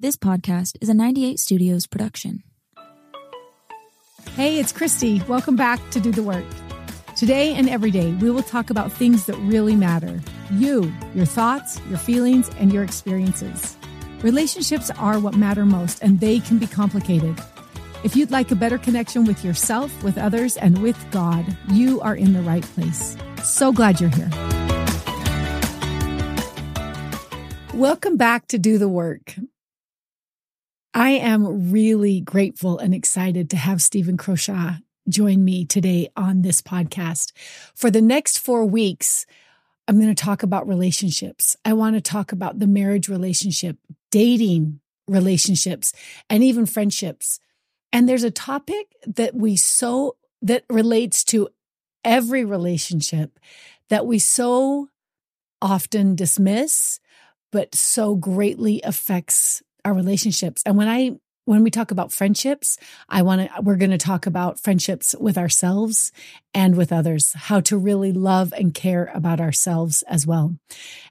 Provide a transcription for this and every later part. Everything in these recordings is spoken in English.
This podcast is a 98 Studios production. Hey, it's Kristi. Welcome back to Do the Work. Today and every day, we will talk about things that really matter you, your thoughts, your feelings, and your experiences. Relationships are what matter most, and they can be complicated. If you'd like a better connection with yourself, with others, and with God, you are in the right place. So glad you're here. Welcome back to Do the Work. I am really grateful and excited to have Steven Croshaw join me today on this podcast. For the next four weeks, I'm going to talk about relationships. I want to talk about the marriage relationship, dating relationships, and even friendships. And there's a topic that we so, that relates to every relationship that we so often dismiss, but so greatly affects our relationships. And when I when we talk about friendships, I want to we're going to talk about friendships with ourselves and with others, how to really love and care about ourselves as well.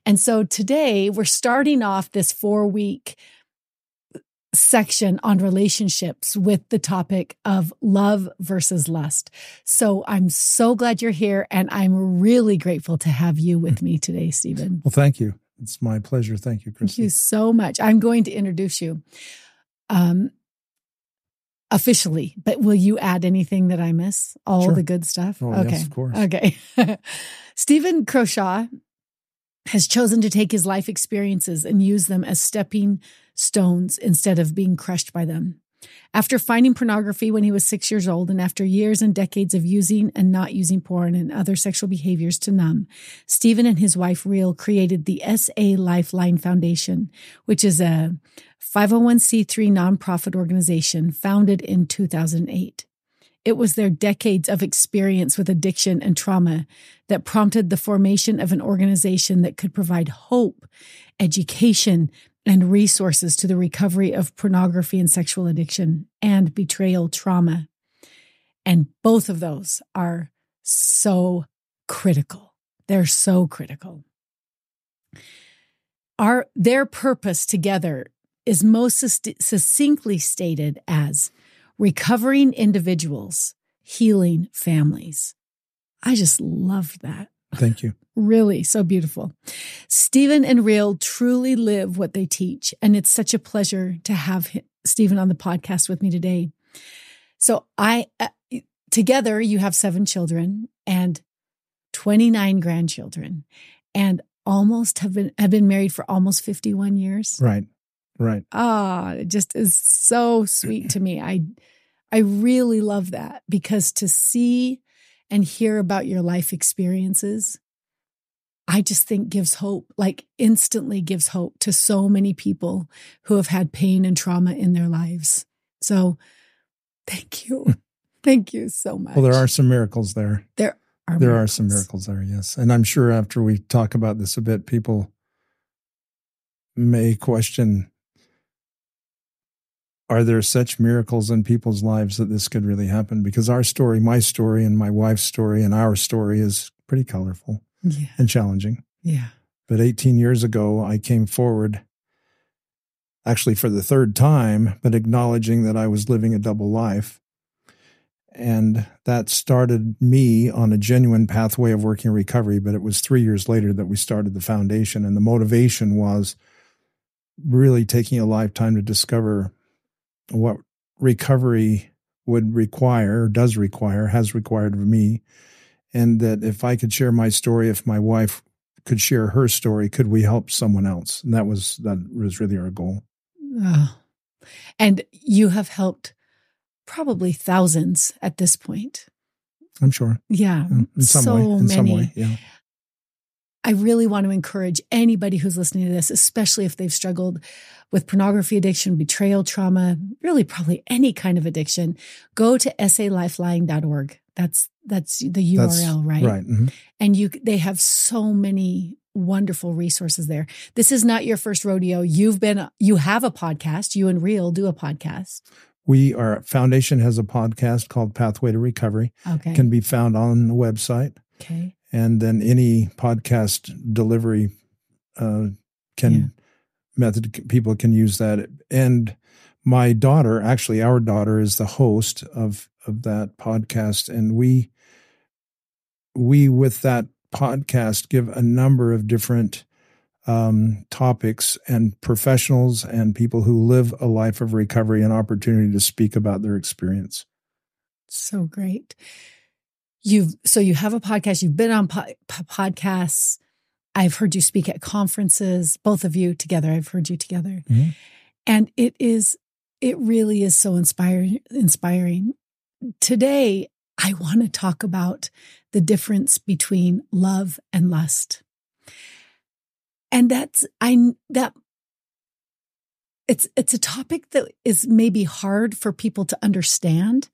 And so today we're starting off this 4-week section on relationships with the topic of love versus lust. So I'm so glad you're here and I'm really grateful to have you with mm. me today, Steven. Well, thank you. It's my pleasure. Thank you, Kristi. Thank you so much. I'm going to introduce you um, officially, but will you add anything that I miss? All Sure. the good stuff? Oh, okay. yes, of course. Okay. Steven Croshaw has chosen to take his life experiences and use them as stepping stones instead of being crushed by them. After finding pornography when he was six years old, and after years and decades of using and not using porn and other sexual behaviors to numb, Steven and his wife Rhyll created the SA Lifeline Foundation, which is a 501c3 nonprofit organization founded in 2008. It was their decades of experience with addiction and trauma that prompted the formation of an organization that could provide hope, education, and resources to the recovery of pornography and sexual addiction and betrayal trauma. And both of those are so critical. They're so critical. Our, their purpose together is most succinctly stated as recovering individuals, healing families. I just love that. Thank you. Really so beautiful. Steven and Rhyll truly live what they teach. And it's such a pleasure to have Steven on the podcast with me today. So I, uh, together you have seven children and 29 grandchildren and almost have been, have been married for almost 51 years. Right. Right. Ah, it just is so sweet to me. I I really love that because to see and hear about your life experiences I just think gives hope, like instantly gives hope to so many people who have had pain and trauma in their lives. So thank you. Hmm. thank you so much. Well, there are some miracles there. there are There are some miracles there, yes. And I'm sure after we talk about this a bit, people may question are there such miracles in people's lives that this could really happen? Because our story, my story, and my wife's story, and our story is pretty colorful Yeah. and challenging. Yeah. But 18 years ago, I came forward actually for the third time, but acknowledging that I was living a double life. And that started me on a genuine pathway of working recovery. But it was three years later that we started the foundation. And the motivation was really taking a lifetime to discover what recovery would require, does require, has required of me. And that if I could share my story, if my wife could share her story, could we help someone else? And that was that was really our goal. Oh. And you have helped probably thousands at this point. I'm sure. Yeah. In some so way. In many. some way. Yeah. I really want to encourage anybody who's listening to this, especially if they've struggled with pornography addiction, betrayal trauma, really probably any kind of addiction, go to salifeline.org. That's that's the URL, That's- right? Right. mhm. And you they have so many wonderful resources there. This is not your first rodeo. You've been you have a podcast. You and Rhyll do a podcast. We our foundation has a podcast called Pathway to Recovery. Okay. Can be found on the website. okay. And then any podcast delivery uh, can Yeah. method people can use that. And my daughter, actually, our daughter is the host of of that podcast, and we we with that podcast give a number of different um, topics and professionals and people who live a life of recovery an opportunity to speak about their experience. So great. You've so you have a podcast. You've been on po- podcasts. I've heard you speak at conferences. Both of you together. I've heard you together, mm-hmm. and it is it really is so inspiring. Inspiring. Today, I want to talk about the difference between love and lust. And that's I that it's it's a topic that is maybe hard for people to understand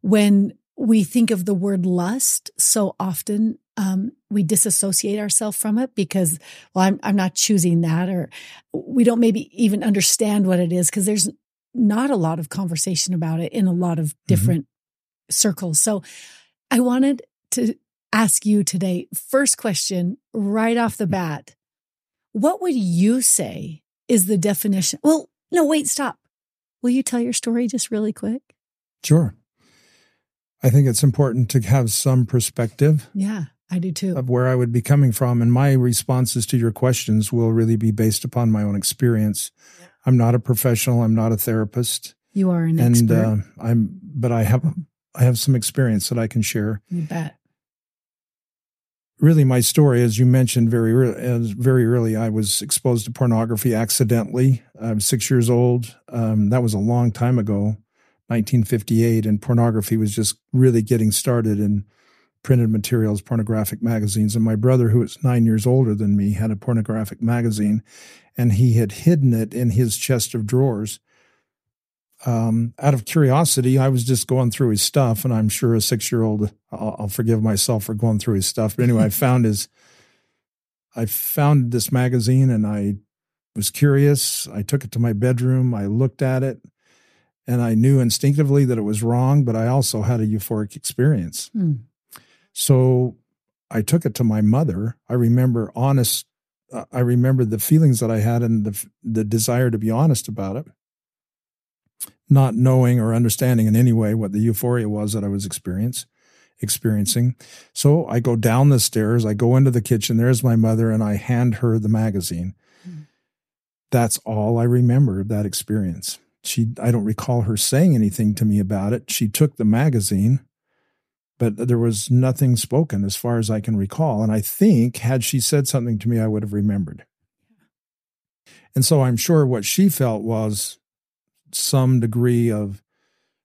when we think of the word lust so often um, we disassociate ourselves from it because well I'm, I'm not choosing that or we don't maybe even understand what it is because there's not a lot of conversation about it in a lot of mm-hmm. different mm-hmm. circles so i wanted to ask you today first question right off the bat what would you say is the definition well no wait stop will you tell your story just really quick sure I think it's important to have some perspective. Yeah, I do too. Of where I would be coming from. And my responses to your questions will really be based upon my own experience. Yeah. I'm not a professional, I'm not a therapist. You are an and, expert. Uh, I'm but I have I have some experience that I can share. You bet. Really, my story, as you mentioned very early, very early, I was exposed to pornography accidentally. I was six years old. Um, that was a long time ago. 1958, and pornography was just really getting started in printed materials, pornographic magazines. And my brother, who was nine years older than me, had a pornographic magazine, and he had hidden it in his chest of drawers. Um, out of curiosity, I was just going through his stuff, and I'm sure a six year old, I'll, I'll, forgive myself for going through his stuff. But anyway, I found his, I found this magazine, and I was curious. I took it to my bedroom. I looked at it and I knew instinctively that it was wrong, but I also had a euphoric experience. Mm. So I took it to my mother. I remember honest. Uh, I remember the feelings that I had and the the desire to be honest about it, not knowing or understanding in any way what the euphoria was that I was experience, experiencing. So I go down the stairs. I go into the kitchen. There's my mother, and I hand her the magazine. Mm. That's all I remember of that experience she I don't recall her saying anything to me about it. She took the magazine, but there was nothing spoken as far as I can recall. And I think had she said something to me, I would have remembered. And so I'm sure what she felt was some degree of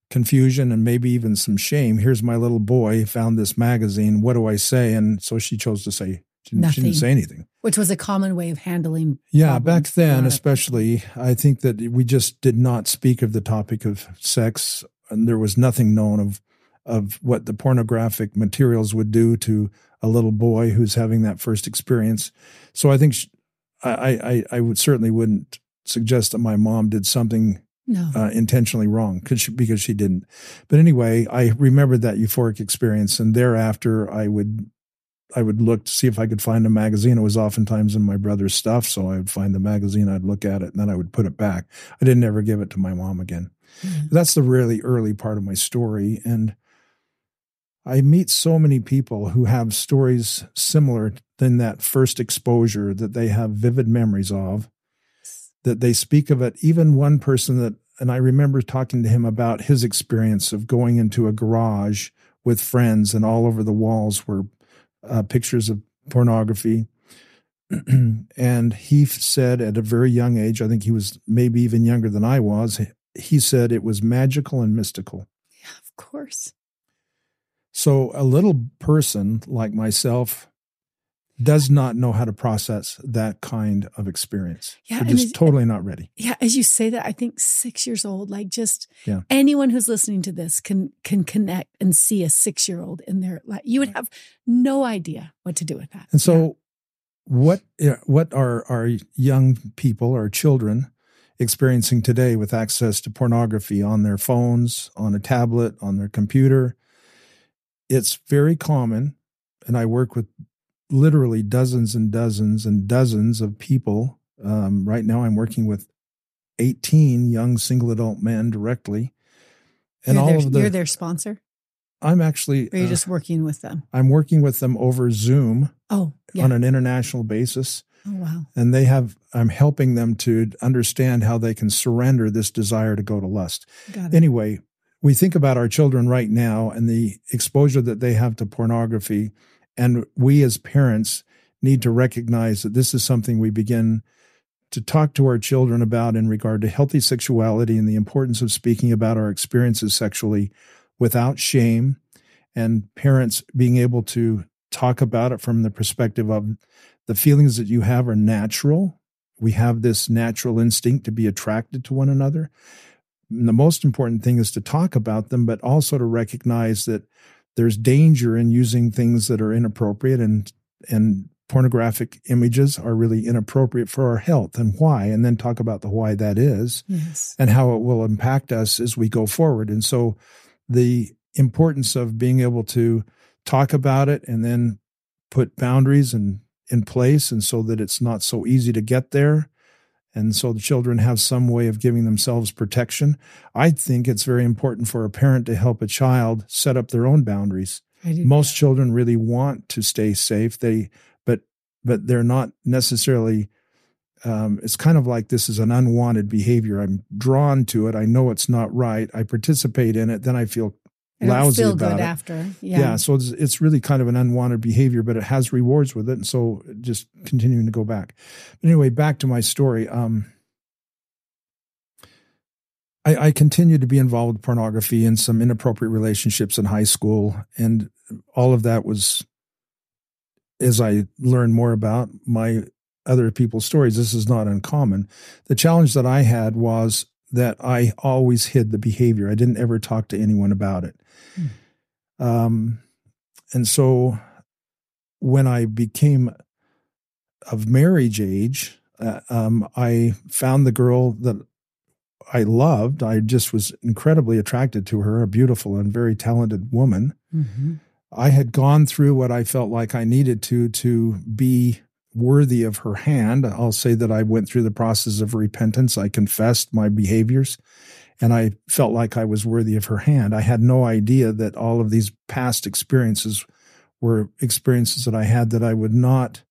confusion and maybe even some shame. Here's my little boy found this magazine. What do I say? And so she chose to say she didn't, she didn't, say anything. Which was a common way of handling. Yeah, back then, especially, I think that we just did not speak of the topic of sex, and there was nothing known of of what the pornographic materials would do to a little boy who's having that first experience. So I think she, I, I I would certainly wouldn't suggest that my mom did something no. uh, intentionally wrong because she, because she didn't. But anyway, I remembered that euphoric experience, and thereafter I would I would look to see if I could find a magazine. It was oftentimes in my brother's stuff, so I would find the magazine, I'd look at it, and then I would put it back. I didn't ever give it to my mom again. Mm-hmm. That's the really early part of my story, and I meet so many people who have stories similar than that first exposure that they have vivid memories of, that they speak of it. Even one person that, and I remember talking to him about his experience of going into a garage with friends, and all over the walls were uh, pictures of pornography. and he said at a very young age, I think he was maybe even younger than I was, he said it was magical and mystical. Yeah, of course. So a little person like myself does not know how to process that kind of experience. Yeah, They're just totally not ready. Yeah, as you say that, I think six years old, like just yeah. anyone who's listening to this can can connect and see a six year old in their life. You would have no idea what to do with that. And so, yeah. what eh, what are our young people, our children, experiencing today with access to pornography on their phones, on a tablet, on their computer? It's very common, and I work with literally dozens and dozens and dozens of people Um, right now, I'm working with 18 young single adult men directly. And you're all their, of the, you're their sponsor? I'm actually. Or you're uh, just working with them? I'm working with them over Zoom. Oh, yeah. On an international basis. Oh, wow. And they have, I'm helping them to understand how they can surrender this desire to go to lust. Anyway, we think about our children right now and the exposure that they have to pornography. And we as parents need to recognize that this is something we begin to talk to our children about in regard to healthy sexuality and the importance of speaking about our experiences sexually without shame and parents being able to talk about it from the perspective of the feelings that you have are natural. We have this natural instinct to be attracted to one another. And the most important thing is to talk about them, but also to recognize that there's danger in using things that are inappropriate and and pornographic images are really inappropriate for our health and why, and then talk about the why that is yes. and how it will impact us as we go forward. And so the importance of being able to talk about it and then put boundaries and in place and so that it's not so easy to get there and so the children have some way of giving themselves protection i think it's very important for a parent to help a child set up their own boundaries most children really want to stay safe they but they're not necessarily um, it's kind of like this is an unwanted behavior. I'm drawn to it. I know it's not right. I participate in it. Then I feel Lousy feel about good it. after. Yeah. yeah. So it's, it's really kind of an unwanted behavior, but it has rewards with it. And so just continuing to go back. But anyway, back to my story. Um, I, I continued to be involved with pornography and some inappropriate relationships in high school. And all of that was as I learned more about my other people's stories, this is not uncommon. The challenge that I had was that I always hid the behavior. I didn't ever talk to anyone about it. Mm. Um, and so when I became of marriage age, uh, um, I found the girl that I loved. I just was incredibly attracted to her, a beautiful and very talented woman. Mm-hmm. I had gone through what I felt like I needed to to be worthy of her hand. I'll say that I went through the process of repentance. I confessed my behaviors and I felt like I was worthy of her hand. I had no idea that all of these past experiences were experiences that I had that I would not,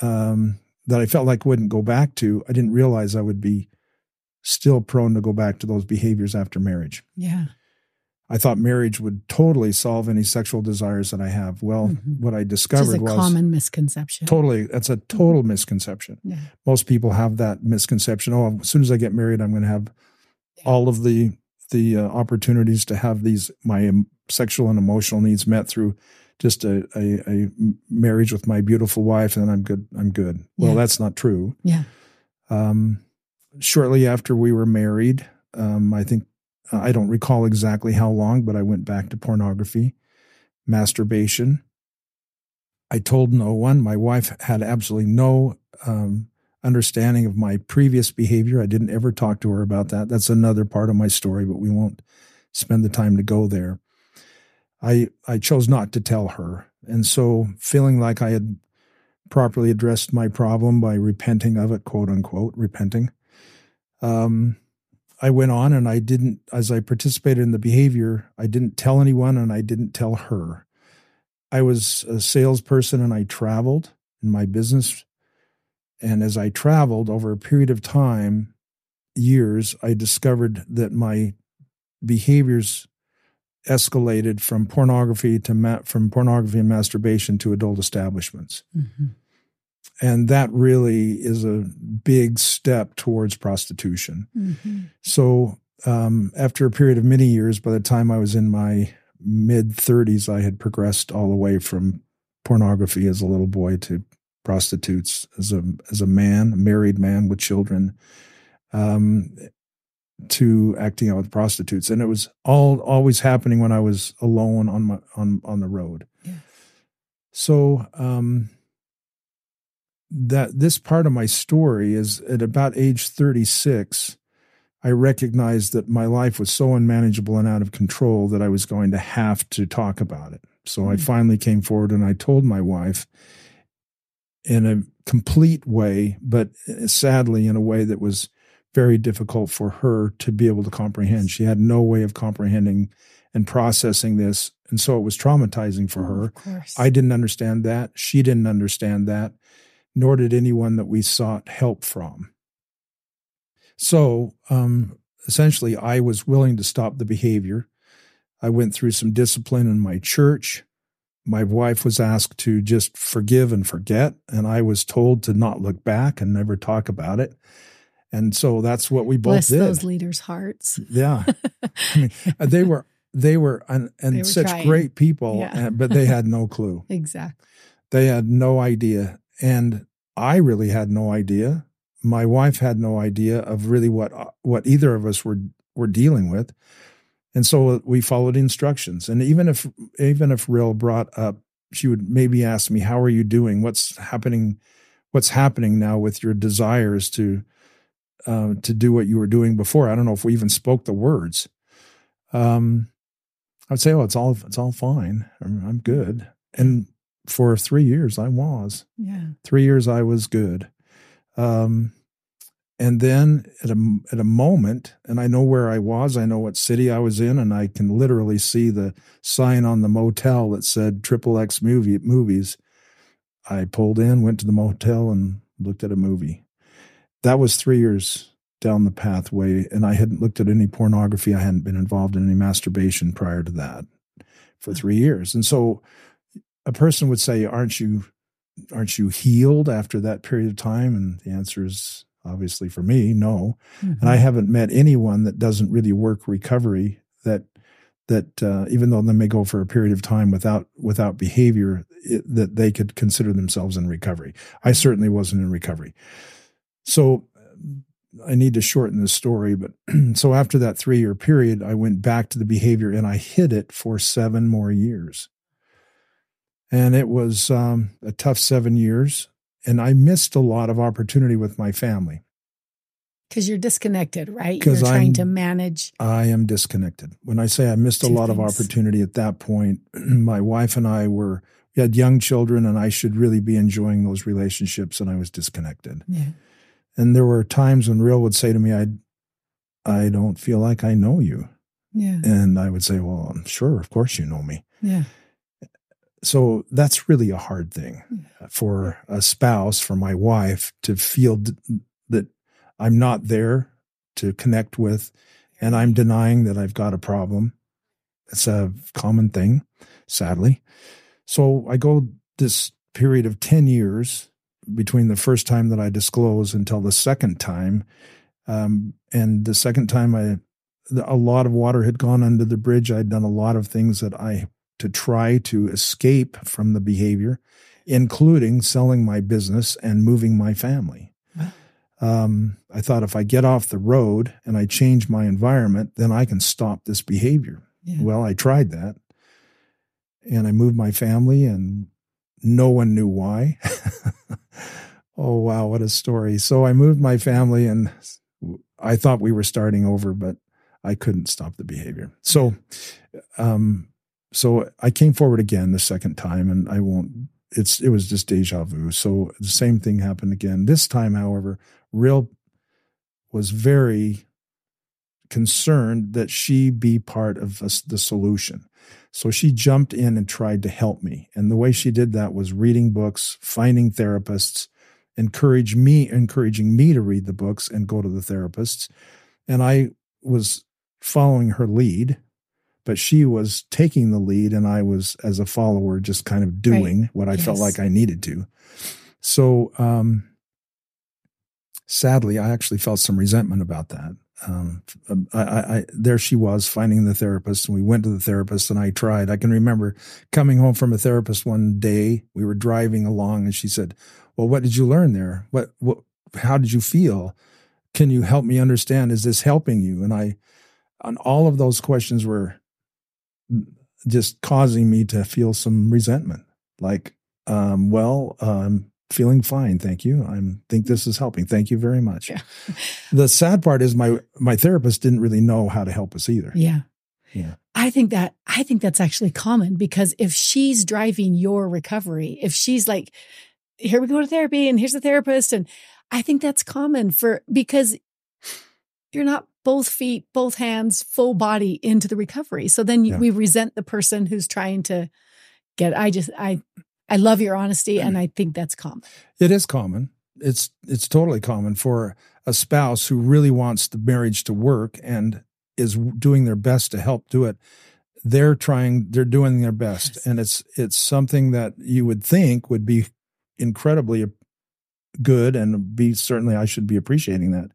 um, that I felt like wouldn't go back to. I didn't realize I would be still prone to go back to those behaviors after marriage. Yeah. I thought marriage would totally solve any sexual desires that I have. Well, mm-hmm. what I discovered was a common misconception. Totally, that's a total mm-hmm. misconception. Yeah. Most people have that misconception. Oh, as soon as I get married, I'm going to have. All of the the uh, opportunities to have these my sexual and emotional needs met through just a, a, a marriage with my beautiful wife, and I'm good. I'm good. Well, yeah. that's not true. Yeah. Um, shortly after we were married, um, I think I don't recall exactly how long, but I went back to pornography, masturbation. I told no one. My wife had absolutely no um, understanding of my previous behavior. I didn't ever talk to her about that. That's another part of my story, but we won't spend the time to go there. I I chose not to tell her, and so feeling like I had properly addressed my problem by repenting of it, quote unquote, repenting. Um, I went on and I didn't, as I participated in the behavior, I didn't tell anyone and I didn't tell her. I was a salesperson and I traveled in my business. And as I traveled over a period of time, years, I discovered that my behaviors escalated from pornography to ma- from pornography and masturbation to adult establishments. Mm-hmm. And that really is a big step towards prostitution. Mm-hmm. So, um, after a period of many years, by the time I was in my mid 30s, I had progressed all the way from pornography as a little boy to prostitutes as a as a man, a married man with children, um, to acting out with prostitutes, and it was all always happening when I was alone on my on on the road. Yeah. So um, that this part of my story is at about age 36 i recognized that my life was so unmanageable and out of control that i was going to have to talk about it so mm-hmm. i hmm. finally came forward and i told my wife in a complete way, but sadly in a way that was very difficult for her to be able to comprehend. She had no way of comprehending and processing this. And so it was traumatizing for Oh, her. of. I didn't understand that. She didn't understand that, nor did anyone that we sought help from. So um, essentially, I was willing to stop the behavior. I went through some discipline in my church. My wife was asked to just forgive and forget, and I was told to not look back and never talk about it. And so that's what we both Bless did. those leaders' hearts. Yeah, I mean, they were they were and, and They were such trying. great people, Yeah. uh, but they had no clue. exactly. They had no idea. And I really had no idea. My wife had no idea of really what what either of us were were dealing with. And so we followed instructions. And even if even if Rhyll brought up, she would maybe ask me, How are you doing? What's happening? What's happening now with your desires to uh, to do what you were doing before? I don't know if we even spoke the words. Um, I would say, Oh, it's all it's all fine. I'm, I'm good. And for three years I was. Yeah. Three years I was good. Um, and then at a at a moment, and I know where I was, I know what city I was in, and I can literally see the sign on the motel that said Triple X movie movies. I pulled in, went to the motel, and looked at a movie. That was three years down the pathway, and I hadn't looked at any pornography. I hadn't been involved in any masturbation prior to that for mm. three years, and so a person would say, "Aren't you, aren't you healed after that period of time?" And the answer is obviously for me, no. Mhm. And I haven't met anyone that doesn't really work recovery that that uh, even though they may go for a period of time without without behavior, it, that they could consider themselves in recovery. I certainly wasn't in recovery. So I need to shorten this story, but so after that three year period, I went back to the behavior and I hid it for seven more years. And it was um, a tough seven years. And I missed a lot of opportunity with my family. Because you're disconnected, right? 'Cause You're trying I'm- trying to manage. I am disconnected. When I say I missed a lot of opportunity at that point, my wife and I were, we had young children and I should really be enjoying those relationships and I was disconnected. Yeah. And there were times when Rhyll would say to me, I, I don't feel like I know you. Yeah. And I would say, well, I'm sure, of course you know me. Yeah. So that's really a hard thing for a spouse, for my wife to feel d- that I'm not there to connect with and I'm denying that I've got a problem. It's a common thing, sadly. So I go this period of 10 years between the first time that I disclose until the second time. Um, and the second time I, a lot of water had gone under the bridge. I'd done a lot of things that I to try to escape from the behavior, including selling my business and moving my family. Um, I thought if I get off the road and I change my environment, then I can stop this behavior. Yeah. Well, I tried that and I moved my family, and no one knew why. oh, wow, what a story. So I moved my family, and I thought we were starting over, but I couldn't stop the behavior. So, um, so I came forward again the second time, and I won't. It's it was just deja vu. So the same thing happened again. This time, however, Rhyll was very concerned that she be part of the solution. So she jumped in and tried to help me. And the way she did that was reading books, finding therapists, encourage me, encouraging me to read the books and go to the therapists. And I was following her lead, but she was taking the lead and I was as a follower just kind of doing what I felt like I needed to. So um sadly I actually felt some resentment about that. Um, I, I, I, there she was finding the therapist, and we went to the therapist, and I tried. I can remember coming home from a therapist one day. We were driving along, and she said, "Well, what did you learn there? What, what, how did you feel? Can you help me understand? Is this helping you?" And I, on all of those questions, were just causing me to feel some resentment. Like, um, well, um, feeling fine, thank you. I think this is helping. Thank you very much. Yeah. the sad part is my my therapist didn't really know how to help us either. Yeah. Yeah. I think that I think that's actually common because if she's driving your recovery, if she's like here we go to therapy and here's a therapist. And I think that's common for because you're not both feet, both hands, full body into the recovery. So then yeah. we resent the person who's trying to get, I just, I, I love your honesty and I think that's common. It is common. It's, it's totally common for a spouse who really wants the marriage to work and is doing their best to help do it they're trying they're doing their best yes. and it's it's something that you would think would be incredibly good and be certainly I should be appreciating that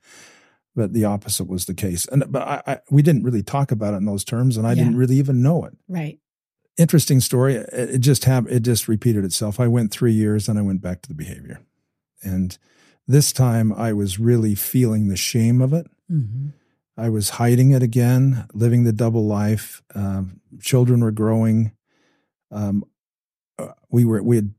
but the opposite was the case and but I, I we didn't really talk about it in those terms and I yeah. didn't really even know it right interesting story it just happened it just repeated itself I went 3 years and I went back to the behavior and this time I was really feeling the shame of it mm-hmm. I was hiding it again, living the double life. Um, children were growing. Um, uh, we were we had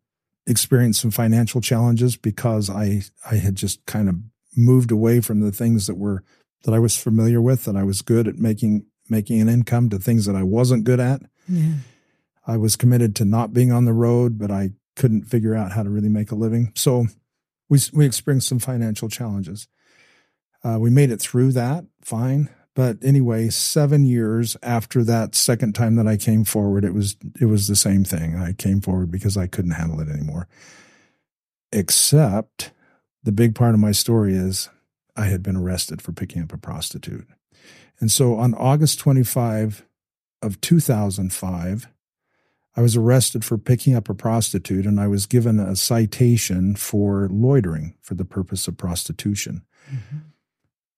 experienced some financial challenges because I I had just kind of moved away from the things that were that I was familiar with that I was good at making making an income to things that I wasn't good at. Yeah. I was committed to not being on the road, but I couldn't figure out how to really make a living. So we we experienced some financial challenges. Uh, we made it through that fine. But anyway, seven years after that second time that I came forward, it was it was the same thing. I came forward because I couldn't handle it anymore. Except the big part of my story is I had been arrested for picking up a prostitute. And so on August 25 of 2005, I was arrested for picking up a prostitute and I was given a citation for loitering for the purpose of prostitution. Mm-hmm.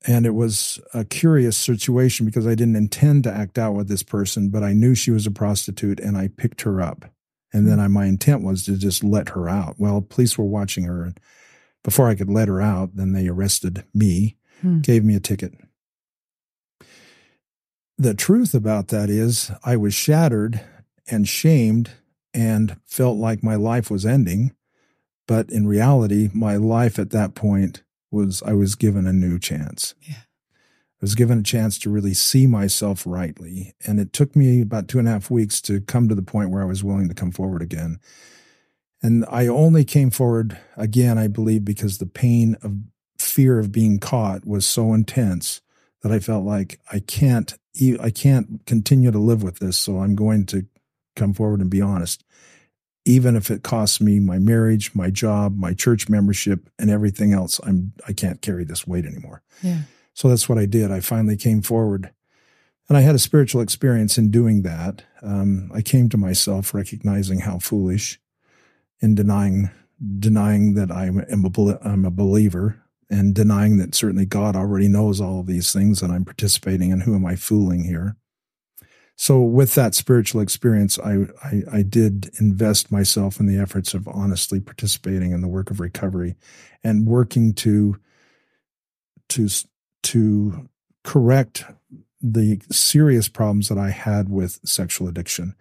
And it was a curious situation because I didn't intend to act out with this person, but I knew she was a prostitute and I picked her up. And then I, my intent was to just let her out. Well, police were watching her. Before I could let her out, then they arrested me, hmm. gave me a ticket. The truth about that is, I was shattered and shamed and felt like my life was ending. But in reality, my life at that point was I was given a new chance. Yeah. I was given a chance to really see myself rightly. And it took me about two and a half weeks to come to the point where I was willing to come forward again. And I only came forward again, I believe, because the pain of fear of being caught was so intense that I felt like I can't, I can't continue to live with this. So I'm going to come forward and be honest even if it costs me my marriage, my job, my church membership, and everything else, I'm I can't carry this weight anymore. Yeah. So that's what I did. I finally came forward, and I had a spiritual experience in doing that. Um, I came to myself recognizing how foolish in denying denying that I am a, I'm a believer and denying that certainly God already knows all of these things and I'm participating in who am I fooling here so with that spiritual experience, I, I, I did invest myself in the efforts of honestly participating in the work of recovery and working to to to correct the serious problems that I had with sexual addiction.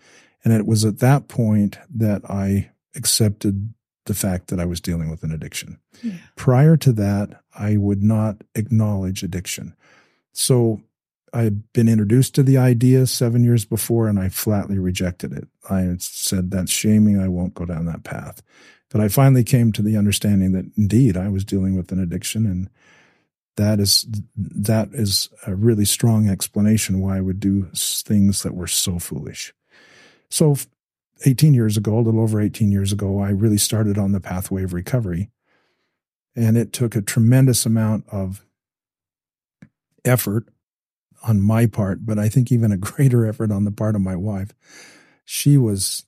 And it was at that point that I accepted the fact that I was dealing with an addiction. Yeah. Prior to that, I would not acknowledge addiction. So I had been introduced to the idea seven years before and I flatly rejected it. I said, that's shaming. I won't go down that path. But I finally came to the understanding that indeed I was dealing with an addiction and that is that is a really strong explanation why I would do things that were so foolish. So 18 years ago, a little over 18 years ago, I really started on the pathway of recovery. And it took a tremendous amount of effort on my part, but I think even a greater effort on the part of my wife. She was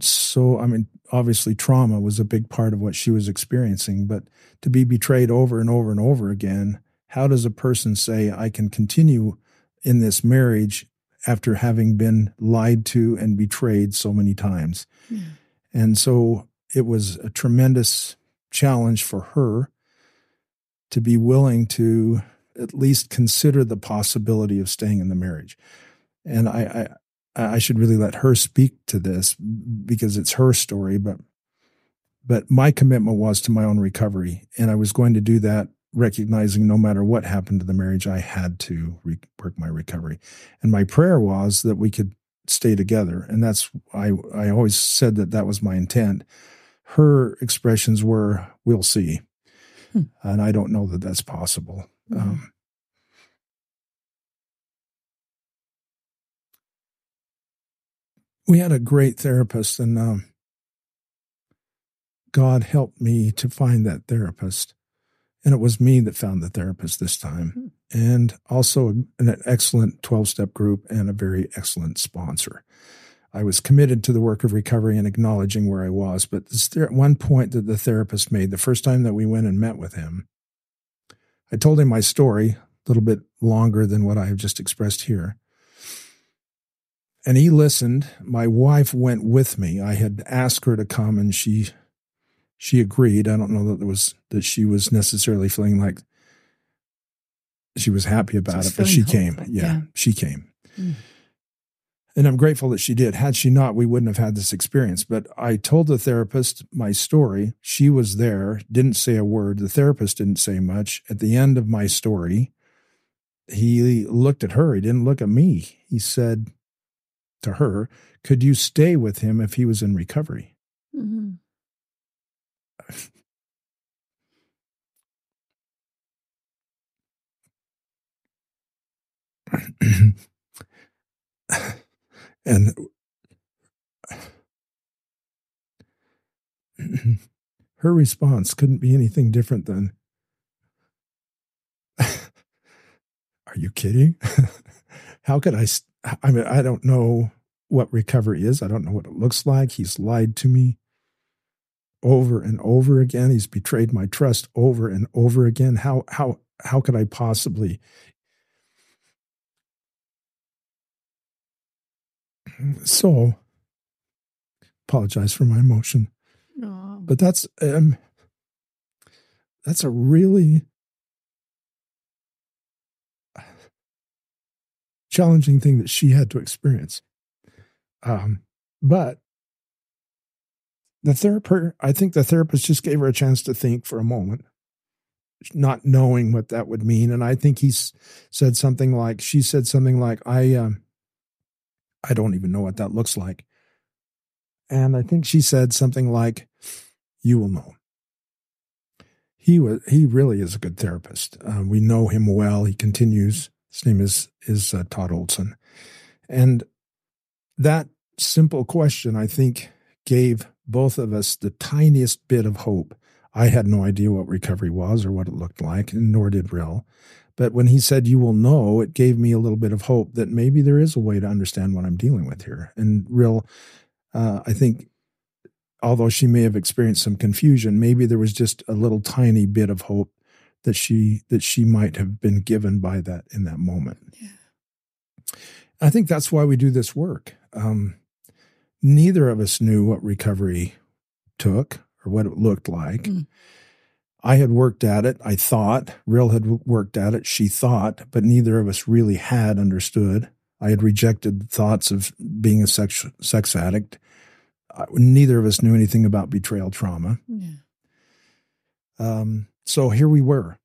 so, I mean, obviously trauma was a big part of what she was experiencing, but to be betrayed over and over and over again, how does a person say, I can continue in this marriage after having been lied to and betrayed so many times? Yeah. And so it was a tremendous challenge for her to be willing to at least consider the possibility of staying in the marriage. And I, I, I should really let her speak to this because it's her story, but but my commitment was to my own recovery and i was going to do that recognizing no matter what happened to the marriage i had to re- work my recovery and my prayer was that we could stay together and that's i i always said that that was my intent her expressions were, "We'll see," Hmm. and I don't know that that's possible. Mhm. Um, we had a great therapist, and um, God helped me to find that therapist. And it was me that found the therapist this time, hmm. and also an excellent 12 step group and a very excellent sponsor. I was committed to the work of recovery and acknowledging where I was. But there one point that the therapist made the first time that we went and met with him, I told him my story a little bit longer than what I have just expressed here. And he listened. My wife went with me. I had asked her to come and she she agreed. I don't know that it was that she was necessarily feeling like she was happy about it, but she came. Yeah, yeah. she came. Mm. And I'm grateful that she did. Had she not, we wouldn't have had this experience. But I told the therapist my story. She was there, didn't say a word. The therapist didn't say much. At the end of my story, he looked at her. He didn't look at me. He said to her, Could you stay with him if he was in recovery? Mhm. And her response couldn't be anything different than are you kidding? How could I? I mean i don't know what recovery is. I don't know what it looks like. He's lied to me over and over again. He's betrayed my trust over and over again. How how how could i possibly so apologize for my emotion. But that's um that's a really challenging thing that she had to experience. Um but the therapist i think the therapist just gave her a chance to think for a moment not knowing what that would mean. And i think he said something like she said something like i um i don't even know what that looks like. And i think she said something like you will know. He was he really is a good therapist. Uh, we know him well. He continues. His name is is uh, todd olson. And that simple question i think gave both of us the tiniest bit of hope. I had no idea what recovery was or what it looked like nor did Rhyll but when he said you will know it gave me a little bit of hope that maybe there is a way to understand what i'm dealing with here and Rhyll uh, i think although she may have experienced some confusion, maybe there was just a little tiny bit of hope that she that she might have been given by that in that moment. Yeah. I think that's why we do this work. Um, neither of us knew what recovery took or what it looked like. Mm. I had worked at it. I thought Rhyll had worked at it. She thought, but neither of us really had understood. I had rejected thoughts of being a sex sex addict. Uh, neither of us knew anything about betrayal trauma. Yeah. Um, so here we were.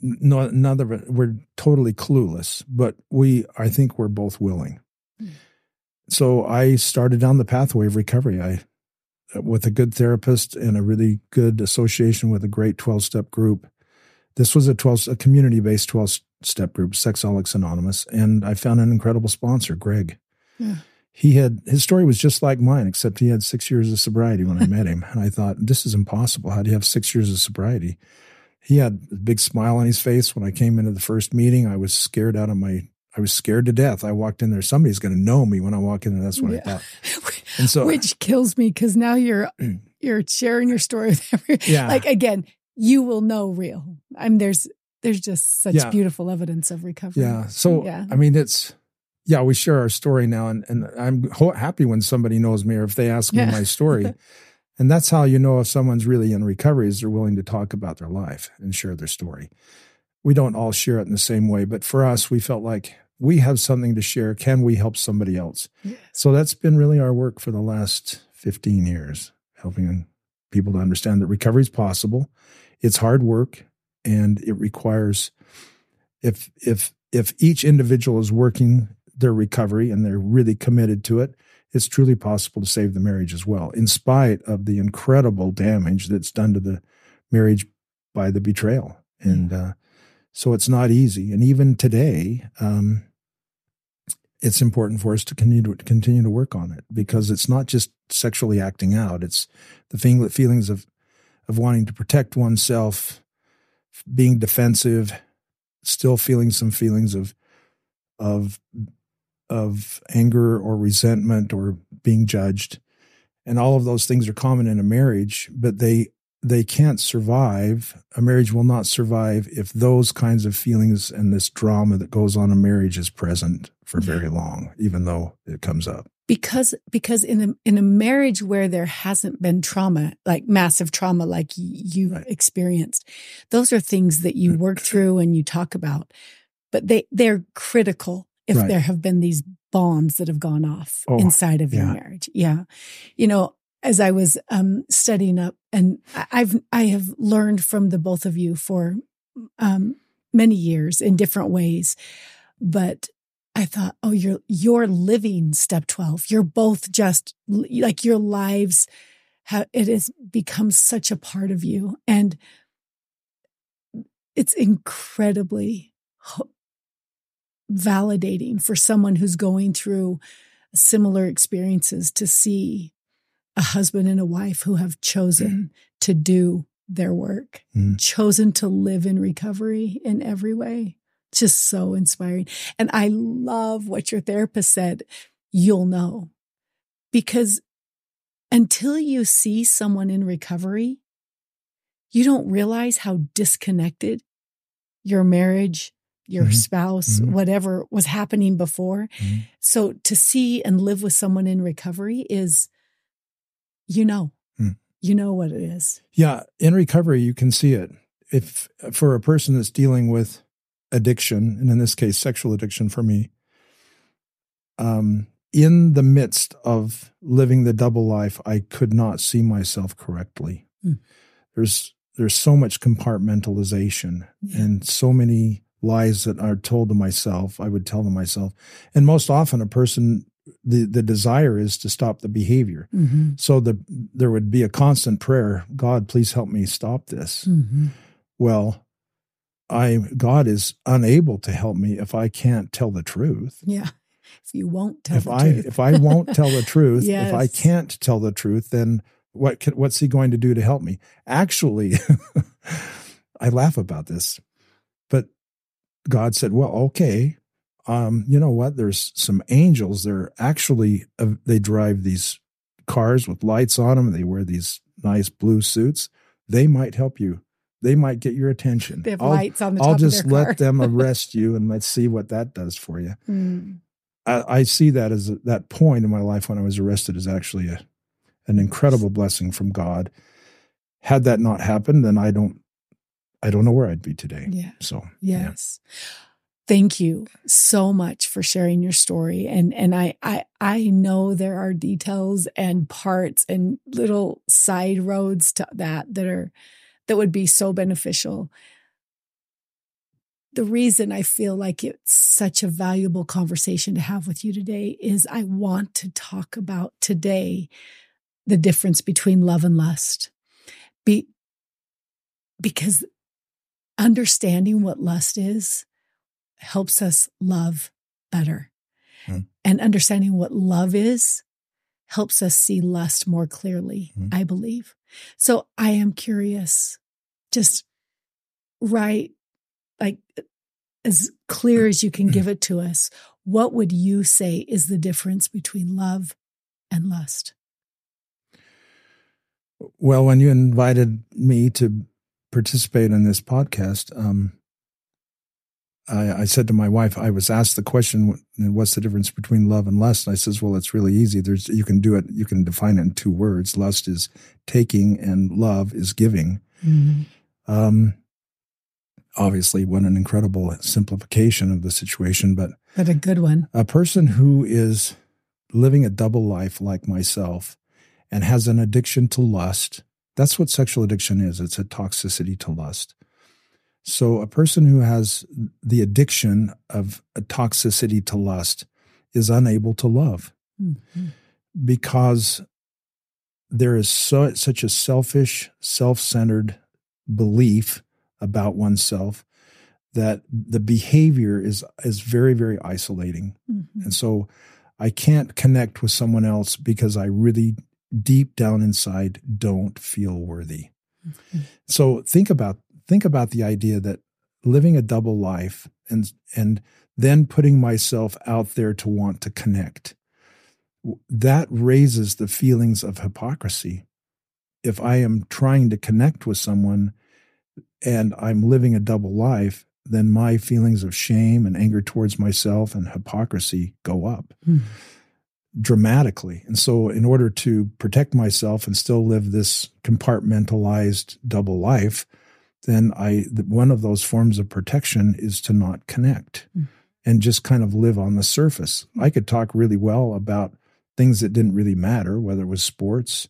No, none of it. We're totally clueless, but we, I think, we're both willing. Mm. So I started down the pathway of recovery. I, with a good therapist and a really good association with a great twelve-step group. This was a twelve, a community-based twelve-step group, Sexaholics Anonymous, and I found an incredible sponsor, Greg. Yeah. He had his story was just like mine, except he had six years of sobriety when I met him, and I thought this is impossible. How do you have six years of sobriety? He had a big smile on his face when I came into the first meeting. I was scared out of my. I was scared to death. I walked in there. Somebody's going to know me when I walk in there. That's what I thought. And so, Which kills me because now you're you're sharing your story with every yeah, like again, you will know real. I mean there's there's just such Yeah. beautiful evidence of recovery. yeah. So Yeah. I mean, it's yeah. We share our story now, and and I'm ho- happy when somebody knows me or if they ask me Yeah. my story. And that's how you know if someone's really in recovery is they're willing to talk about their life and share their story. We don't all share it in the same way, but for us, we felt like we have something to share. Can we help somebody else? So that's been really our work for the last 15 years, helping people to understand that recovery is possible. It's hard work and it requires if if if each individual is working their recovery and they're really committed to it, it's truly possible to save the marriage as well, in spite of the incredible damage that's done to the marriage by the betrayal. And uh, so it's not easy. And even today, um, it's important for us to continue to continue to work on it because it's not just sexually acting out; it's the feelings of of wanting to protect oneself, being defensive, still feeling some feelings of of of anger or resentment or being judged. And all of those things are common in a marriage, but they they can't survive. A marriage will not survive if those kinds of feelings and this drama that goes on in marriage is present for very long, even though it comes up. Because because in a in a marriage where there hasn't been trauma, like massive trauma, like you right. experienced, those are things that you mm. work through and you talk about. But they they're critical if right. there have been these bombs that have gone off oh, inside of your marriage. Yeah. You know, as I was um, studying up, and I've I have learned from the both of you for um, many years in different ways, but I thought, oh, you're you're living step twelve. You're both just like your lives. Have, it has become such a part of you, and it's incredibly validating for someone who's going through similar experiences to see a husband and a wife who have chosen to do their work, mm. chosen to live in recovery in every way. Just so inspiring. And I love what your therapist said. You'll know because until you see someone in recovery, you don't realize how disconnected your marriage, your mm-hmm. spouse, mm-hmm. whatever was happening before. Mm-hmm. So to see and live with someone in recovery is, you know, mm. you know what it is. Yeah. In recovery, you can see it. If for a person that's dealing with addiction, and in this case, sexual addiction for me, um, in the midst of living the double life, I could not see myself correctly. Mm. There's there's so much compartmentalization yeah. and so many lies that are told to myself, I would tell them myself. And most often a person the the desire is to stop the behavior. Mm-hmm. So the there would be a constant prayer, God, please help me stop this. Mm-hmm. Well, I God is unable to help me if I can't tell the truth. Yeah. If you won't tell if I truth. if I won't tell the truth, yes. if I can't tell the truth, then what can, what's he going to do to help me? Actually, I laugh about this, but God said, "Well, okay, um, you know what? There's some angels. They're actually uh, they drive these cars with lights on them. They wear these nice blue suits. They might help you. They might get your attention. They have I'll, lights on the I'll just let them arrest you and let's see what that does for you. Mm. I, I, see that as a, that point in my life when I was arrested is actually a, an incredible blessing from God. Had that not happened, then I don't I don't know where I'd be today. Yeah. So yes. Yeah. Thank you so much for sharing your story. And and I I I know there are details and parts and little side roads to that that are that would be so beneficial. The reason I feel like it's such a valuable conversation to have with you today is I want to talk about today the difference between love and lust. Be, because understanding what lust is helps us love better. Mm. And understanding what love is helps us see lust more clearly, mm. I believe. So I am curious, just right, like as clear as you can give it to us, what would you say is the difference between love and lust? Well, when you invited me to participate in this podcast, um, I, I, said to my wife, I was asked the question, "What's the difference between love and lust?" And I says, "Well, it's really easy. There's you can do it. You can define it in two words. Lust is taking, and love is giving." Mm-hmm. Um, obviously, what an incredible simplification of the situation, but but a good one. A person who is living a double life like myself and has an addiction to lust that's what sexual addiction is it's a toxicity to lust. So, a person who has the addiction of a toxicity to lust is unable to love. Mm-hmm. because there is so, such a selfish, self centered belief about oneself that the behavior is is very very isolating mm-hmm. and so i can't connect with someone else because i really deep down inside don't feel worthy mm-hmm. so think about think about the idea that living a double life and and then putting myself out there to want to connect that raises the feelings of hypocrisy if i am trying to connect with someone and i'm living a double life then my feelings of shame and anger towards myself and hypocrisy go up mm. dramatically. And so, in order to protect myself and still live this compartmentalized double life, then I one of those forms of protection is to not connect mm. and just kind of live on the surface. I could talk really well about things that didn't really matter, whether it was sports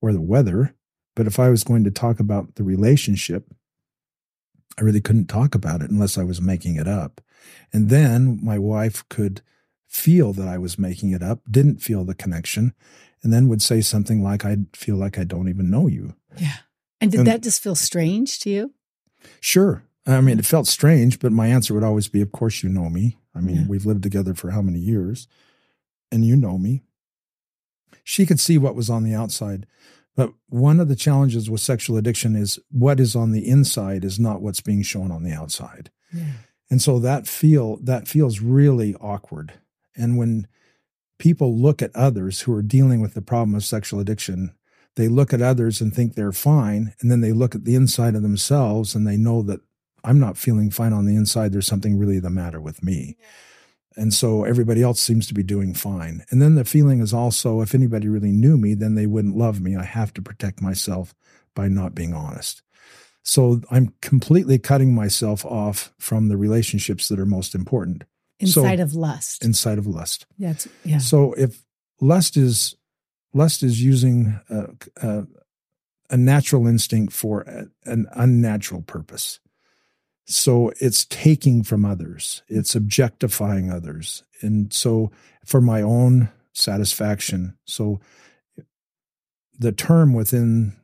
or the weather. But if I was going to talk about the relationship, I really couldn't talk about it unless I was making it up. And then my wife could feel that I was making it up, didn't feel the connection, and then would say something like, I feel like I don't even know you. Yeah. And did and, that just feel strange to you? Sure. I mean, it mm. felt strange, but my answer would always be, Of course, you know me. I mean, yeah. we've lived together for how many years, and you know me. She could see what was on the outside. But one of the challenges with sexual addiction is what is on the inside is not what's being shown on the outside. Yeah. And so that feel that feels really awkward. And when people look at others who are dealing with the problem of sexual addiction, they look at others and think they're fine, and then they look at the inside of themselves and they know that I'm not feeling fine on the inside. There's something really the matter with me. And so everybody else seems to be doing fine. And then the feeling is also if anybody really knew me, then they wouldn't love me. I have to protect myself by not being honest. So I'm completely cutting myself off from the relationships that are most important. Inside so, of lust. Inside of lust. Yeah. yeah. So if lust is lust is using uh, a, a, uh, a natural instinct for a, an unnatural purpose. So it's taking from others, it's objectifying others. And so for my own satisfaction. So the term within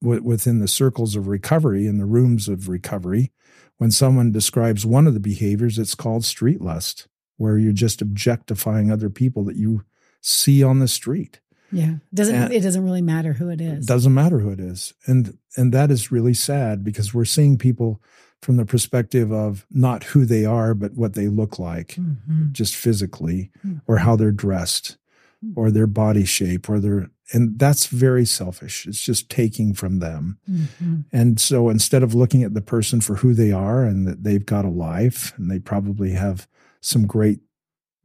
within the circles of recovery in the rooms of recovery when someone describes one of the behaviors it's called street lust where you're just objectifying other people that you see on the street yeah doesn't and it doesn't really matter who it is it doesn't matter who it is and and that is really sad because we're seeing people from the perspective of not who they are, but what they look like, mm-hmm. just physically, mm-hmm. or how they're dressed, mm-hmm. or their body shape, or their, and that's very selfish. It's just taking from them. Mm-hmm. And so instead of looking at the person for who they are and that they've got a life and they probably have some great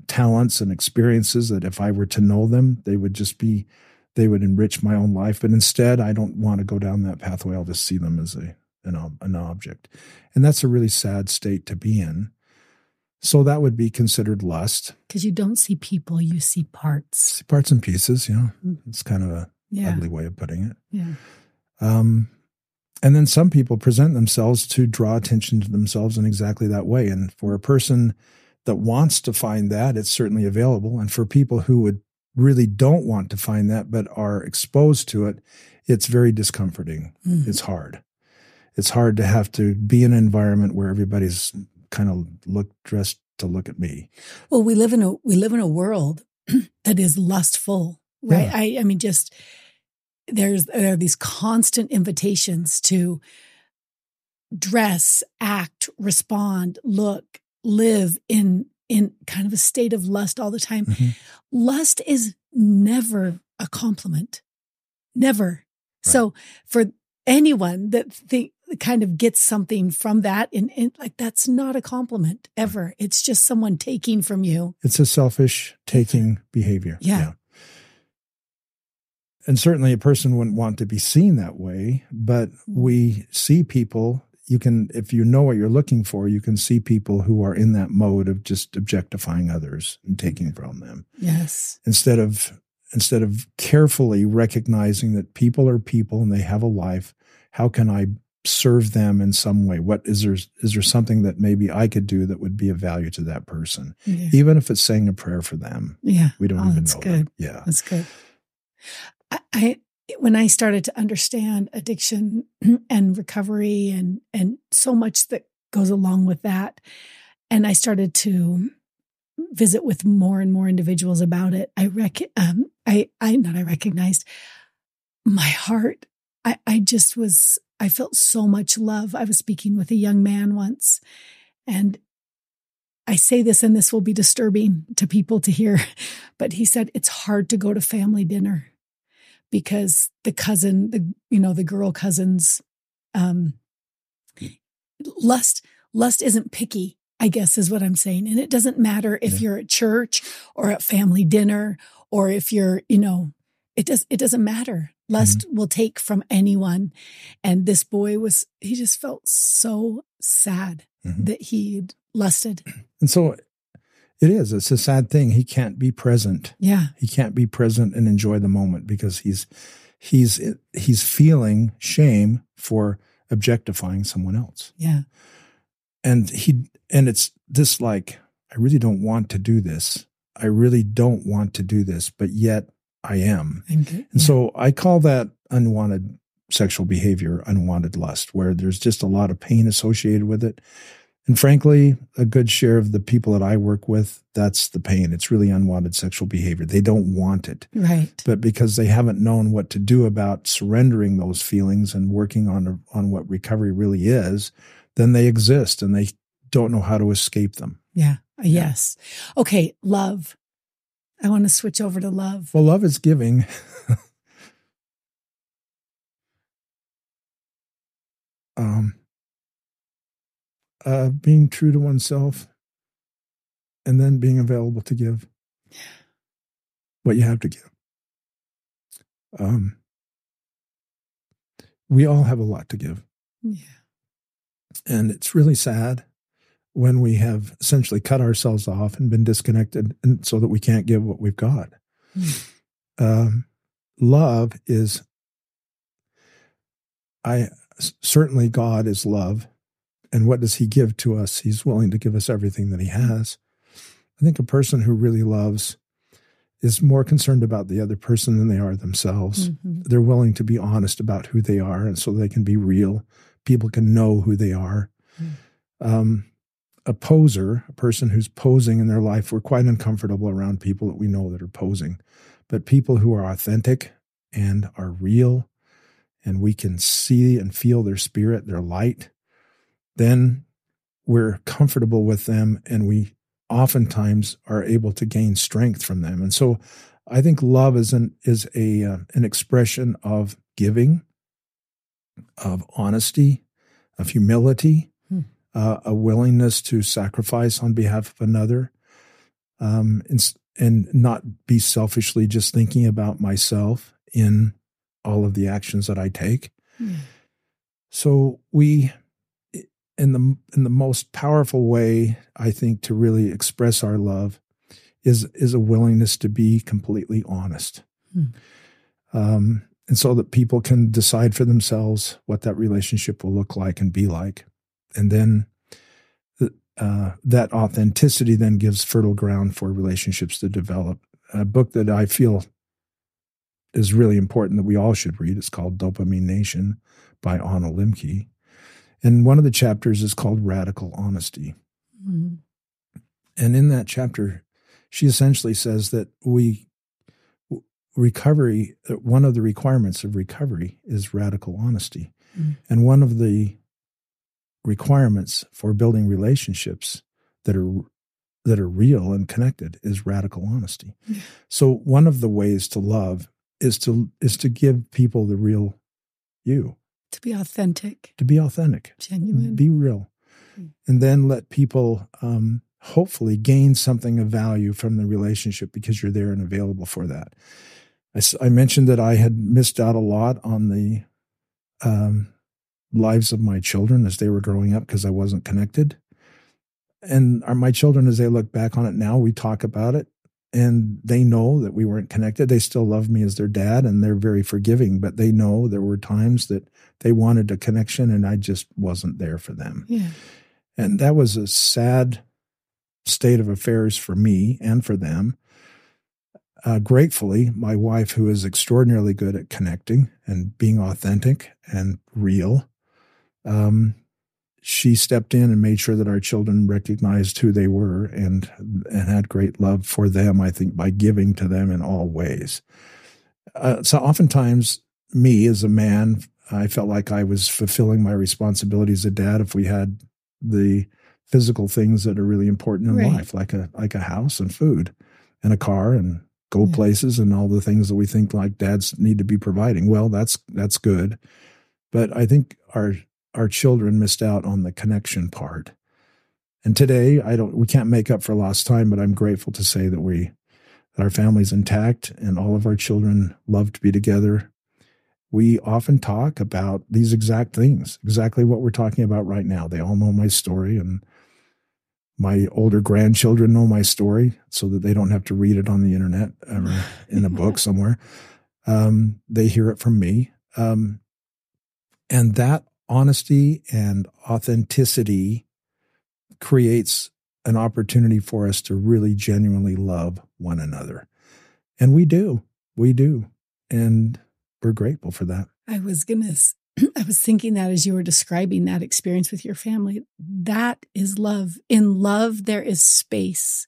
talents and experiences that if I were to know them, they would just be, they would enrich my own life. But instead, I don't want to go down that pathway. I'll just see them as a, an, an object. And that's a really sad state to be in. So that would be considered lust. Because you don't see people, you see parts. See parts and pieces, yeah. Mm-hmm. It's kind of a yeah. ugly way of putting it. Yeah. Um, and then some people present themselves to draw attention to themselves in exactly that way. And for a person that wants to find that, it's certainly available. And for people who would really don't want to find that but are exposed to it, it's very discomforting. Mm. It's hard it's hard to have to be in an environment where everybody's kind of look dressed to look at me. Well, we live in a we live in a world that is lustful, right? Yeah. I I mean just there's there are these constant invitations to dress, act, respond, look, live in in kind of a state of lust all the time. Mm-hmm. Lust is never a compliment. Never. Right. So for anyone that think kind of gets something from that and, and, like that's not a compliment ever it's just someone taking from you it's a selfish taking behavior yeah. yeah. and certainly a person wouldn't want to be seen that way but we see people you can if you know what you're looking for you can see people who are in that mode of just objectifying others and taking from them yes instead of instead of carefully recognizing that people are people and they have a life how can i serve them in some way? What is there is there something that maybe I could do that would be of value to that person? Yeah. Even if it's saying a prayer for them. Yeah. We don't Oh, even know. good. Them. Yeah. That's good. I, I when I started to understand addiction and recovery and and so much that goes along with that, and I started to visit with more and more individuals about it. I rec um I I not I recognized my heart. I I just was I felt so much love. I was speaking with a young man once, and I say this, and this will be disturbing to people to hear, but he said it's hard to go to family dinner because the cousin, the you know, the girl cousins, um, lust lust isn't picky. I guess is what I'm saying, and it doesn't matter if Yeah. you're at church or at family dinner or if you're, you know, it does it doesn't matter. Lust will take from anyone, and this boy was he just felt so sad Mhm. that he'd lusted. And so it is. It's a sad thing. He can't be present. Yeah, He can't be present and enjoy the moment because he's he's he's feeling shame for objectifying someone else. yeah, And he and it's this like I really don't want to do this. I really don't want to do this, but yet I am. Good. And so I call that unwanted sexual behavior, unwanted lust, where there's just a lot of pain associated with it. And frankly, a good share of the people that I work with, that's the pain. It's really unwanted sexual behavior. They don't want it. right. But because they haven't known what to do about surrendering those feelings and working on on what recovery really is, then they exist and they don't know how to escape them. Yeah. Yes. Okay. Love. I want to switch over to love. Well, love is giving. um, uh, being true to oneself, and then being available to give what you have to give. Um, we all have a lot to give, Yeah. and it's really sad when we have essentially cut ourselves off and been disconnected, and so that we can't give what we've got. Mm. Um, love is, I certainly God is love, and what does He give to us? He's willing to give us everything that He has. I think a person who really loves is more concerned about the other person than they are themselves. Mhm. They're willing to be honest about who they are, and so they can be real. People can know who they are. Mm. Um, a poser, a person who's posing in their life, we're quite uncomfortable around people that we know that are posing. But people who are authentic and are real, and we can see and feel their spirit, their light, then we're comfortable with them and we oftentimes are able to gain strength from them. And so I think love is an is a uh, an expression of giving, of honesty, of humility, Hmm. uh, a willingness to sacrifice on behalf of another, um, and, and not be selfishly just thinking about myself in all of the actions that I take. Yeah. So we, in the in the most powerful way, I think, to really express our love, is is a willingness to be completely honest, Hmm. um, and so that people can decide for themselves what that relationship will look like and be like, and then uh, that authenticity then gives fertile ground for relationships to develop. A book that I feel is really important that we all should read. It's called Dopamine Nation by Anna Lembke. And one of the chapters is called Radical Honesty. Mhm. And in that chapter, she essentially says that we recovery, one of the requirements of recovery is radical honesty. Mm. And one of the requirements for building relationships that are that are real and connected is radical honesty. Yeah. So one of the ways to love is to is to give people the real you, To be authentic, to be authentic, genuine. be real, Mm. and then let people um, hopefully gain something of value from the relationship because you're there and available for that. I mentioned that I had missed out a lot on the um, lives of my children as they were growing up because I wasn't connected. And our, my children, as they look back on it now, we talk about it, and they know that we weren't connected. They still love me as their dad and they're very forgiving, but they know there were times that they wanted a connection and I just wasn't there for them. Yeah. And that was a sad state of affairs for me and for them. Uh, gratefully, my wife, who is extraordinarily good at connecting and being authentic and real, um, she stepped in and made sure that our children recognized who they were and and had great love for them. I think by giving to them in all ways. Uh, so oftentimes, me as a man, I felt like I was fulfilling my responsibility as a dad if we had the physical things that are really important in Right. life, like a like a house and food and a car and go Yeah. places and all the things that we think like dads need to be providing. Well, that's that's good. But I think our our children missed out on the connection part. And today, I don't we can't make up for lost time, but I'm grateful to say that we that our family's intact and all of our children love to be together. We often talk about these exact things, exactly what we're talking about right now. They all know my story and my older grandchildren know my story so that they don't have to read it on the internet or in a book somewhere. Um, they hear it from me. Um, and that honesty and authenticity creates an opportunity for us to really genuinely love one another. And we do. We do. And we're grateful for that. I was gonna. s- I was thinking that as you were describing that experience with your family, that is love. In love, there is space.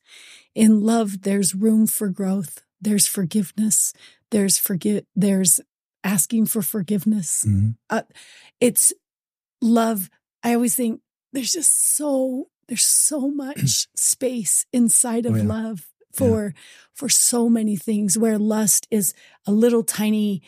In love, there's room for growth. There's forgiveness. There's forget. There's asking for forgiveness. Mhm. It's love. I always think there's just so there's so much space inside of Oh, yeah. love for for so many things where lust is a little tiny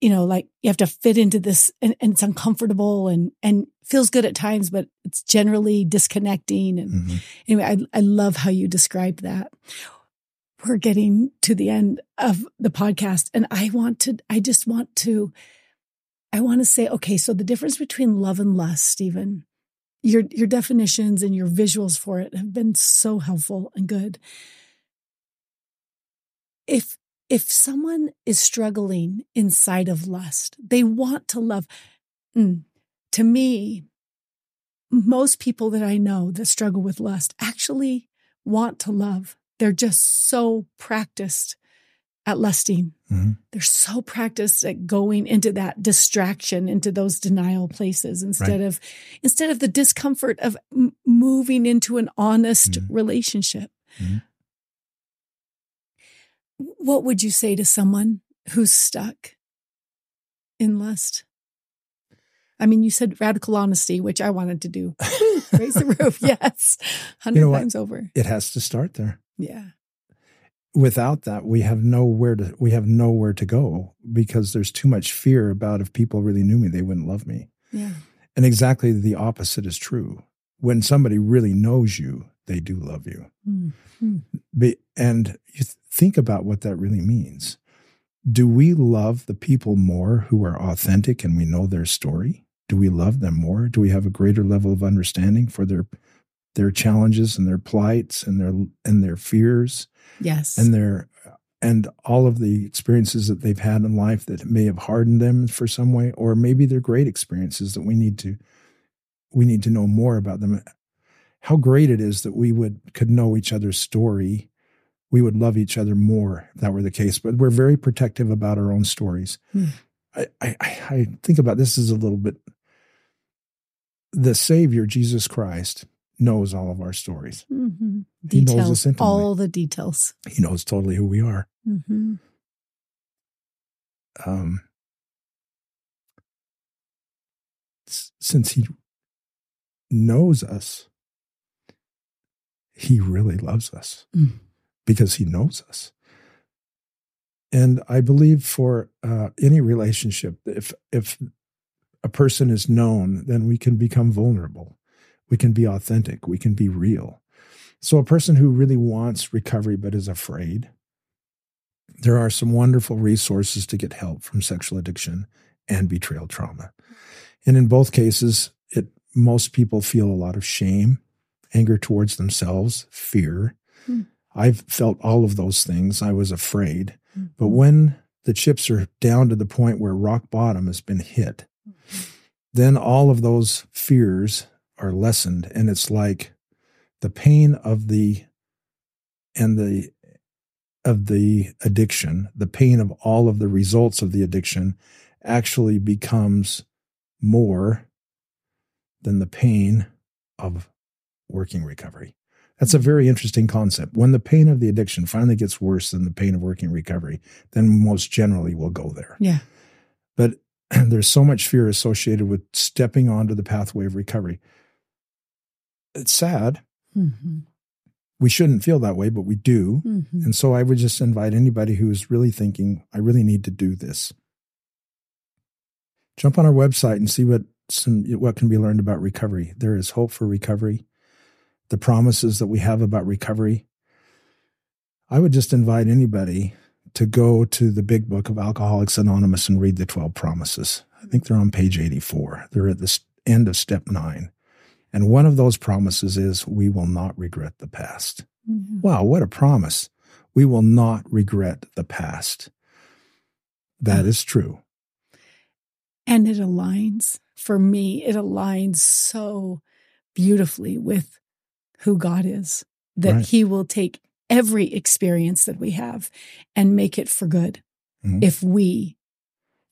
you know like you have to fit into this and, and it's uncomfortable and and feels good at times but it's generally disconnecting and Mhm. anyway I, I love how you describe that we're getting to the end of the podcast and i want to i just want to i want to say okay so the difference between love and lust steven your your definitions and your visuals for it have been so helpful and good if if someone is struggling inside of lust they want to love Mm. to me most people that i know that struggle with lust actually want to love they're just so practiced at lusting Mhm. they're so practiced at going into that distraction into those denial places instead Right. of instead of the discomfort of m- moving into an honest Mhm. relationship Mhm. what would you say to someone who's stuck in lust i mean you said radical honesty which i wanted to do raise the roof yes 100 You know times over It has to start there. yeah Without that, we have nowhere to we have nowhere to go because there's too much fear about if people really knew me, they wouldn't love me. yeah And exactly the opposite is true. When somebody really knows you, they do love you. Mm. Be, and you th- think about what that really means. Do we love the people more who are authentic and we know their story? Do we love them more? Do we have a greater level of understanding for their their challenges and their plights and their and their fears yes. And their and all of the experiences that they've had in life that may have hardened them for some way or maybe they're great experiences that we need to we need to know more about them. How great it is that we would could know each other's story. We would love each other more if that were the case but we're very protective about our own stories. Hmm. I, I i think about this as a little bit the savior jesus christ knows all of our stories Mhm. He knows details us intimately. all the details he knows totally who we are hmm um, since he knows us, he really loves us Mm. because he knows us. And I believe for uh, any relationship, if if a person is known, then we can become vulnerable. We can be authentic. We can be real. So a person who really wants recovery but is afraid, there are some wonderful resources to get help from sexual addiction and betrayal trauma. And in both cases, it most people feel a lot of shame, anger towards themselves, fear, Hmm. I've felt all of those things. I was afraid. Mm-hmm. But when the chips are down to the point where rock bottom has been hit, then all of those fears are lessened. And it's like the pain of the and the of the addiction, the pain of all of the results of the addiction actually becomes more than the pain of working recovery. That's a hmm. very interesting concept. When the pain of the addiction finally gets worse than the pain of working recovery, then most generally we'll go there. Yeah. But there's so much fear associated with stepping onto the pathway of recovery. It's sad. Mm-hmm. We shouldn't feel that way, but we do. Mm-hmm. And so I would just invite anybody who's really thinking, I really need to do this. Jump on our website and see what some what can be learned about recovery. There is hope for recovery. The promises that we have about recovery. I would just invite anybody to go to the big book of Alcoholics Anonymous and read the 12 promises. I think they're on page 84. They're at the end of step 9. And one of those promises is we will not regret the past. Mm-hmm. Wow, what a promise. We will not regret the past. That is true. And it aligns, for me, it aligns so beautifully with who God is, that Right. He will take every experience that we have and make it for good Mhm. if we,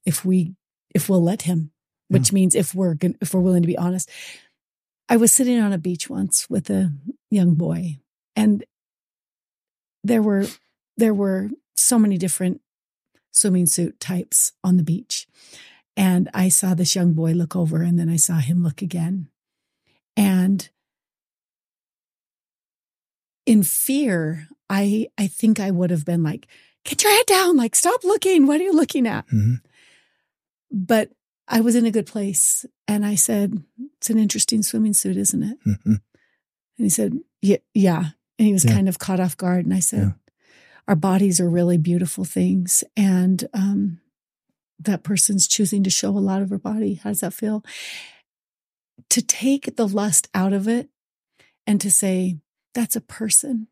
if we, if we'll let Him, which means if we're if we're willing to be honest. I was sitting on a beach once with a young boy, and there were there were so many different swimming suit types on the beach. And I saw this young boy look over and then I saw him look again. And in fear, I I think I would have been like, get your head down, like stop looking. What are you looking at? Mhm. But I was in a good place and I said, It's an interesting swimming suit, isn't it? Mhm. And he said, Yeah, yeah. And he was Yeah. kind of caught off guard. And I said, Yeah. Our bodies are really beautiful things. And um, that person's choosing to show a lot of her body. How does that feel? To take the lust out of it and to say, That's a person.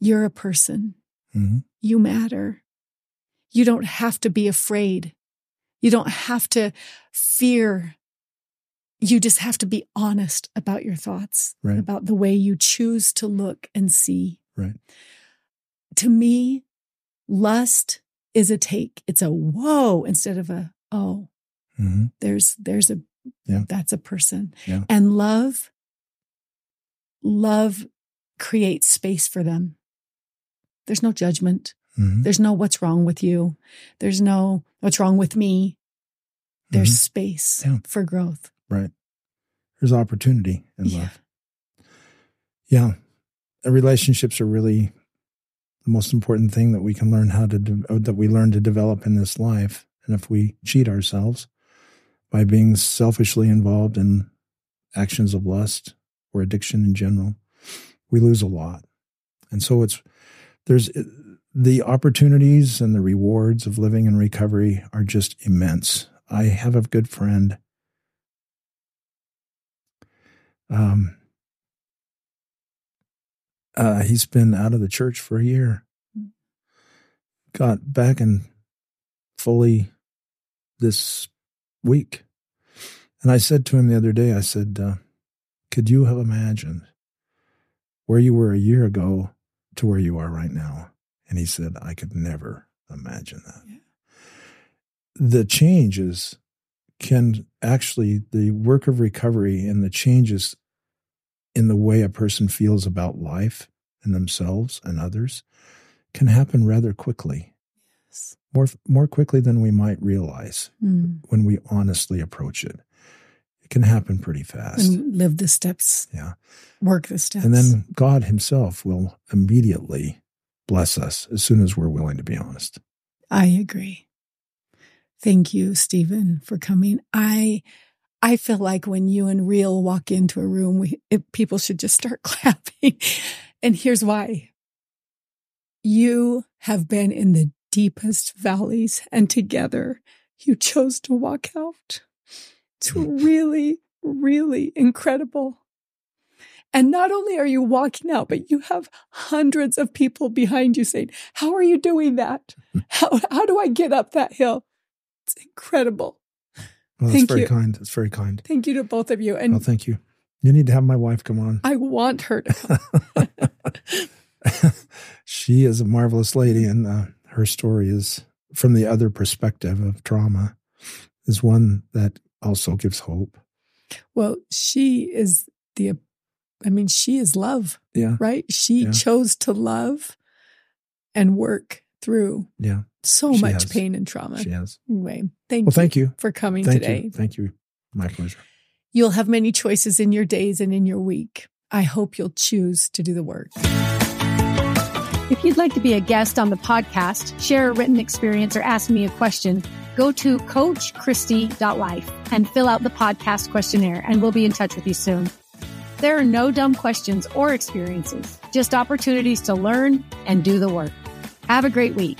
You're a person. Mhm. You matter. You don't have to be afraid. You don't have to fear. You just have to be honest about your thoughts, Right. about the way you choose to look and see. Right. To me, lust is a take. It's a whoa instead of a oh. Mhm. There's there's a Yeah. that's a person. Yeah. And love love creates space for them. There's no judgment. Mhm. There's no what's wrong with you. There's no what's wrong with me. There's Mhm. space Yeah. for growth. Right. There's opportunity in Yeah. love. Yeah. Uh, Relationships are really the most important thing that we can learn how to, de- uh, that we learn to develop in this life. And if we cheat ourselves by being selfishly involved in actions of lust or addiction in general, we lose a lot. And so it's, there's uh, the opportunities and the rewards of living in recovery are just immense. I have a good friend um, uh, he's been out of the church for a year. Got back and fully this week. And I said to him the other day, I said, uh, Could you have imagined where you were a year ago to where you are right now? And he said, I could never imagine that. Yeah. The changes can actually, the work of recovery and the changes in the way a person feels about life and themselves and others can happen rather quickly, Yes. more more quickly than we might realize Mm. when we honestly approach it. It can happen pretty fast. And live the steps, yeah. work the steps. And then God himself will immediately bless us as soon as we're willing to be honest. I agree. Thank you, Steven, for coming. I I feel like when you and Rhyll walk into a room, we it, people should just start clapping. And here's why. You have been in the deepest valleys, and together you chose to walk out. It's hmm. really, really incredible. And not only are you walking out, but you have hundreds of people behind you saying, how are you doing that? How, how do I get up that hill? It's incredible. Well, Thank that's very you. kind. It's very kind. Thank you to both of you. And Well, thank you. You need to have my wife come on. I want her to she is a marvelous lady, and uh, her story is from the other perspective of trauma, is one that also gives hope. Well, she is the, I mean, she is love, Yeah, right? She Yeah. chose to love and work through yeah, so She much has. pain and trauma. she has. Anyway, thank Well, you thank you. for coming Thank today. you. Thank you. My pleasure. You'll have many choices in your days and in your week. I hope you'll choose to do the work. If you'd like to be a guest on the podcast, share a written experience, or ask me a question, go to coachkristi.life and fill out the podcast questionnaire, and we'll be in touch with you soon. There are no dumb questions or experiences, just opportunities to learn and do the work. Have a great week.